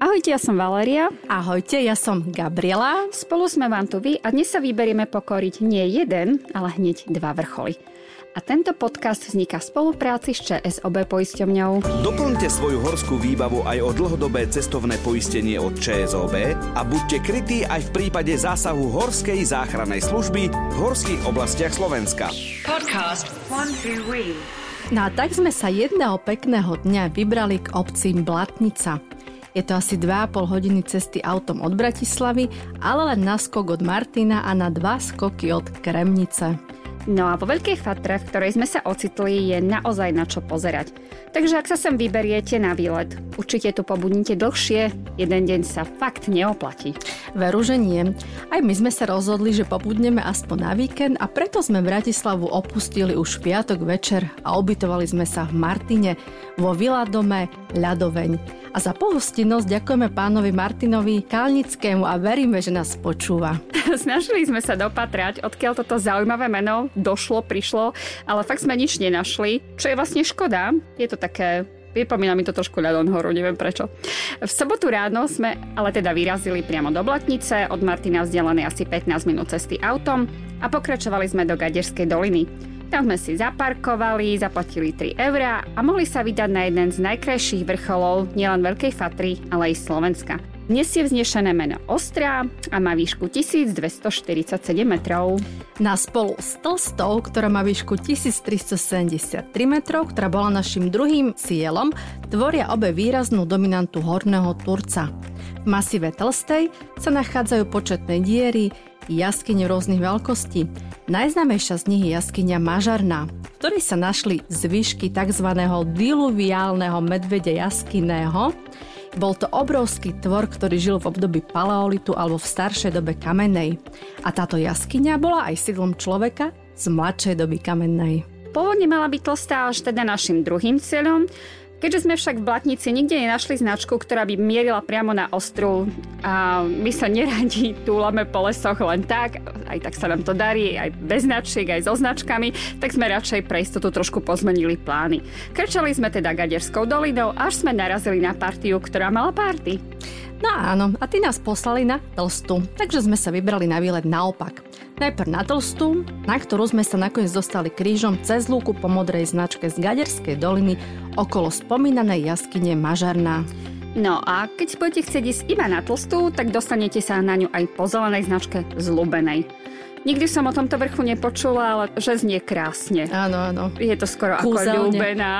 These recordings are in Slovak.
Ahojte, ja som Valeria. Ahojte, ja som Gabriela. Spolu sme vám tu vy a dnes sa vyberieme pokoriť nie jeden, ale hneď dva vrcholy. A tento podcast vzniká v spolupráci s ČSOB poisťovňou. Doplňte svoju horskú výbavu aj o dlhodobé cestovné poistenie od ČSOB a buďte krytí aj v prípade zásahu Horskej záchrannej služby v horských oblastiach Slovenska. Podcast One, two, No a tak sme sa jedného pekného dňa vybrali k obci Blatnica. Je to asi 2,5 hodiny cesty autom od Bratislavy, ale len na skok od Martina a na dva skoky od Kremnice. No a vo Veľkej Fatre, v ktorej sme sa ocitli, je naozaj na čo pozerať. Takže ak sa sem vyberiete na výlet, určite tu pobudnite dlhšie, jeden deň sa fakt neoplatí. Veru, že nie. Aj my sme sa rozhodli, že pobudneme aspoň na víkend a preto sme Bratislavu opustili už v piatok večer a ubytovali sme sa v Martine vo Viladome Ľadoveň. A za pohostinnosť ďakujeme pánovi Martinovi Kalnickému a veríme, že nás počúva. Snažili sme sa dopatrať, odkiaľ toto zaujímavé meno došlo, prišlo, ale fakt sme nič nenašli, čo je vlastne škoda. Je to také Pripomína mi to trošku ľadon horu, neviem prečo. V sobotu ráno sme ale teda vyrazili priamo do Blatnice, od Martina vzdialené asi 15 minút cesty autom a pokračovali sme do Gaderskej doliny. Tam sme si zaparkovali, zaplatili 3 eurá a mohli sa vydať na jeden z najkrajších vrcholov nielen Veľkej Fatry, ale aj Slovenska. Nesie vznešené meno Ostrá a má výšku 1247 metrov. Na spolu s Tlstou, ktorá má výšku 1373 metrov, ktorá bola našim druhým cieľom, tvoria obe výraznú dominantu horného Turca. V masíve Tlstej sa nachádzajú početné diery, jaskyne rôznych veľkostí. Najznámejšia z nich je jaskyňa Mažarná, v ktorej sa našli zvyšky tzv. diluviálneho medvede jaskyného. Bol to obrovský tvor, ktorý žil v období paleolitu alebo v staršej dobe kamennej. A táto jaskyňa bola aj sídlom človeka z mladšej doby kamennej. Pôvodne mala byť tlstá až teda našim druhým cieľom, Keďže sme však v Blatnici nikde nenašli značku, ktorá by mierila priamo na ostru a my sa neradi túlame po lesoch len tak, aj tak sa nám to darí, aj bez značiek, aj so značkami, tak sme radšej pre istotu trošku pozmenili plány. Krčali sme teda Gaderskou dolinou, až sme narazili na partiu, ktorá mala party. No áno, a ty nás poslali na Tlstu, takže sme sa vybrali na výlet naopak. Najprv na Tlstu, na ktorú sme sa nakoniec dostali krížom cez lúku po modrej značke z Gaderskej doliny okolo spomínanej jaskyne Mažarná. No a keď budete chcieť ísť iba na Tlstu, tak dostanete sa na ňu aj po zelenej značke z Lubenej. Nikdy som o tomto vrchu nepočula, ale že znie krásne. Áno, áno. Je to skoro Kúzelne. ako Ľúbená.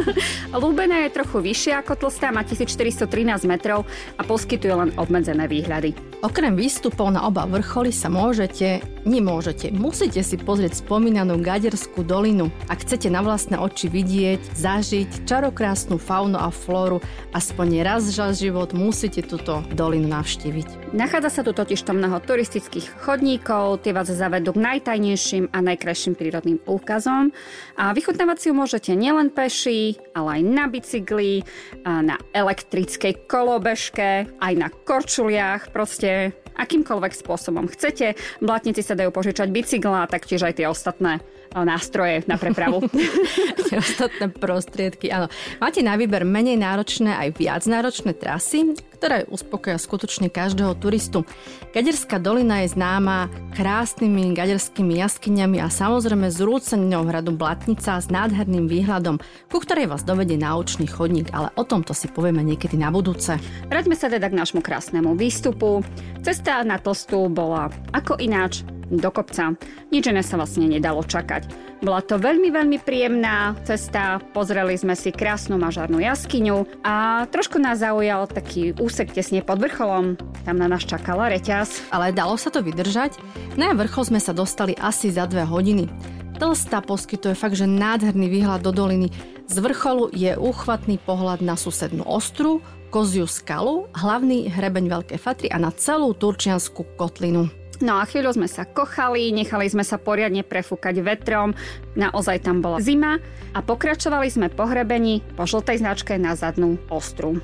Ľúbená je trochu vyššia ako Tlstá, má 1413 metrov a poskytuje len obmedzené výhľady. Okrem výstupov na oba vrcholy sa môžete, nemôžete, musíte si pozrieť spomínanú Gaderskú dolinu. Ak chcete na vlastné oči vidieť, zažiť čarokrásnu faunu a flóru, aspoň raz za život musíte túto dolinu navštíviť. Nachádza sa tu totiž to mnoho turistických chodníkov, tie vás zavedú k najtajnejším a najkrajším prírodným úkazom a vychutnávať si ju môžete nielen peši, ale aj na bicykli, na elektrickej kolobežke, aj na korčuliach, proste there. Akýmkoľvek spôsobom chcete. Blatníci sa dajú požičať bicykla taktiež aj tie ostatné nástroje na prepravu. ostatné prostriedky, áno. Máte na výber menej náročné aj viac náročné trasy, ktoré uspokoja skutočne každého turistu. Gaderská dolina je známa krásnymi gaderskými jaskyňami a samozrejme zrúcenou hradu Blatnica s nádherným výhľadom, ku ktorej vás dovedie náučný chodník, ale o tomto si povieme niekedy na budúce. Vráťme sa teda k nášmu krásnemu výstupu. Cesta na Tlstu bola ako ináč do kopca. Nič iné sa vlastne nedalo čakať. Bola to veľmi, veľmi príjemná cesta, pozreli sme si krásnu mažarnú jaskyňu a trošku nás zaujal taký úsek tesne pod vrcholom. Tam na nás čakala reťaz. Ale dalo sa to vydržať? Na vrchol sme sa dostali asi za dve hodiny. Tlsta poskytuje fakt, že nádherný výhľad do doliny. Z vrcholu je úchvatný pohľad na susednú ostru, Koziu skalu, hlavný hrebeň Veľkej Fatry a na celú Turčiansku kotlinu. No a chvíľu sme sa kochali, nechali sme sa poriadne prefúkať vetrom, naozaj tam bola zima a pokračovali sme po hrebení po žltej značke na zadnú ostru.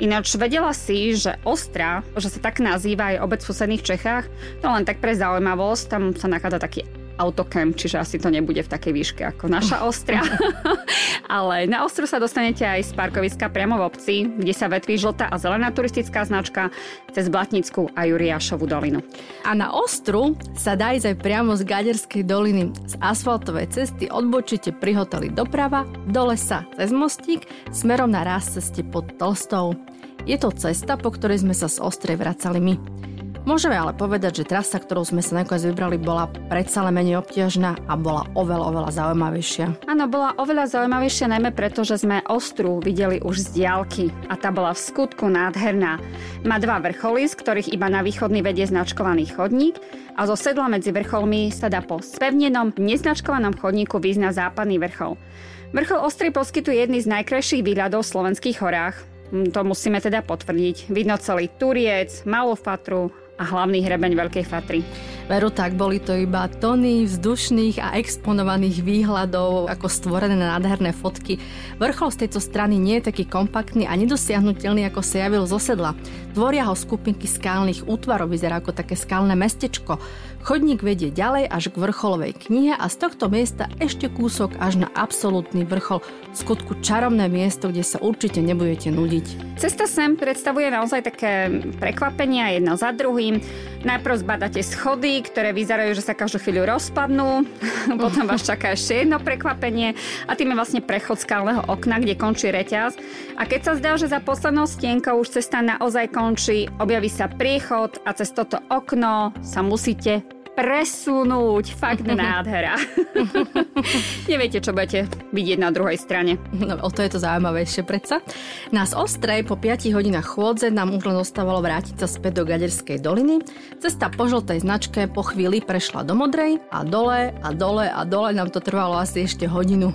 Ináč vedela si, že Ostra, že sa tak nazýva aj obec v susedných Čechách, to len tak pre zaujímavosť, tam sa nachádza taký autokem, čiže asi to nebude v takej výške ako naša Ostria. Ale na Ostru sa dostanete aj z parkoviska priamo v obci, kde sa vetví žltá a zelená turistická značka cez Blatnickú a Juriášovú dolinu. A na Ostru sa dá ísť aj priamo z Gaderskej doliny. Z asfaltovej cesty odbočíte pri hoteli doprava, do lesa cez mostík, smerom na rast ceste pod Tlstou. Je to cesta, po ktorej sme sa z Ostrej vracali my. Môžeme ale povedať, že trasa, ktorú sme sa nakoniec vybrali, bola predsa len menej obťažná a bola oveľa, oveľa zaujímavejšia. Áno, bola oveľa zaujímavejšia najmä preto, že sme Ostru videli už z diálky a tá bola v skutku nádherná. Má dva vrcholy, z ktorých iba na východný vedie značkovaný chodník a zo sedla medzi vrcholmi sa dá po spevnenom, neznačkovanom chodníku výjsť na západný vrchol. Vrchol Ostry poskytuje jedný z najkrajších výhľadov v slovenských horách. Hm, to musíme teda potvrdiť. Vidno celý Turiec, Malú Fatru a hlavný hrebeň Veľkej Fatry. Veru tak, boli to iba tony vzdušných a exponovaných výhľadov, ako stvorené na nádherné fotky. Vrchol z tejto strany nie je taký kompaktný a nedosiahnutelný, ako sa javil zo sedla. Tvoria ho skupinky skálnych útvarov, vyzerá ako také skalné mestečko. Chodník vedie ďalej až k vrcholovej knihe a z tohto miesta ešte kúsok až na absolútny vrchol. V skutku čarovné miesto, kde sa určite nebudete nudiť. Cesta sem predstavuje naozaj také prekvapenia jedna za druhým. Najprv zbadáte schody, ktoré vyzerajú, že sa každú chvíľu rozpadnú. Potom vás čaká ešte jedno prekvapenie a tým je vlastne prechod skalného okna, kde končí reťaz. A keď sa zdá, že za poslednou stienkou už cesta naozaj končí, objaví sa priechod a cez toto okno sa musíte presunúť. Fakt nádhera. Neviete, čo budete vidieť na druhej strane. No, o to je to zaujímavejšie predsa. Nás ostrej po 5 hodinách chôdze nám už len ostávalo vrátiť sa späť do Gaderskej doliny. Cesta po žltej značke po chvíli prešla do modrej a dole a dole a dole nám to trvalo asi ešte hodinu.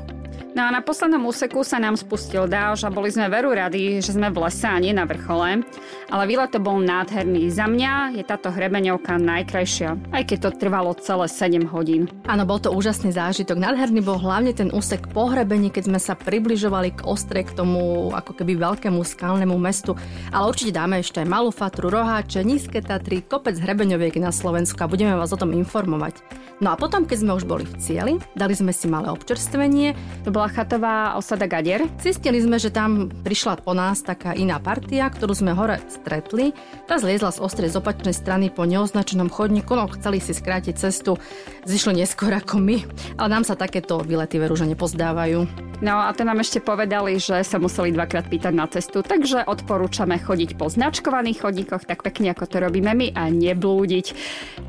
No a na poslednom úseku sa nám spustil dáž a boli sme veru radi, že sme v lese a nie na vrchole. Ale výlet to bol nádherný. Za mňa je táto hrebeňovka najkrajšia, aj keď to trvalo celé 7 hodín. Áno, bol to úžasný zážitok. Nádherný bol hlavne ten úsek po hrebení, keď sme sa približovali k ostre, k tomu ako keby veľkému skalnému mestu. Ale určite dáme ešte aj Malú Fatru, Roháče, Nízke Tatry, kopec hrebeňoviek na Slovensku a budeme vás o tom informovať. No a potom, keď sme už boli v cieli, dali sme si malé občerstvenie. To bola chatová osada Gadier. Zistili sme, že tam prišla po nás taká iná partia, ktorú sme hore stretli. Tá zliezla z ostrej z opačnej strany po neoznačenom chodníku, no chceli si skrátiť cestu. Zišli neskôr ako my, ale nám sa takéto výlety veru, že nepozdávajú. No a to nám ešte povedali, že sa museli dvakrát pýtať na cestu, takže odporúčame chodiť po značkovaných chodníkoch tak pekne, ako to robíme my a neblúdiť.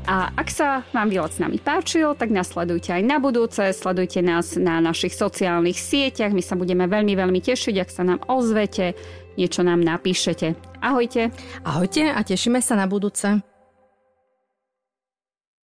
A ak sa vám výlet s nami páčil, tak nasledujte aj na budúce, sledujte nás na našich sociálnych sieťach, my sa budeme veľmi, veľmi tešiť, ak sa nám ozvete, niečo nám napíšete. Ahojte. Ahojte a tešíme sa na budúce.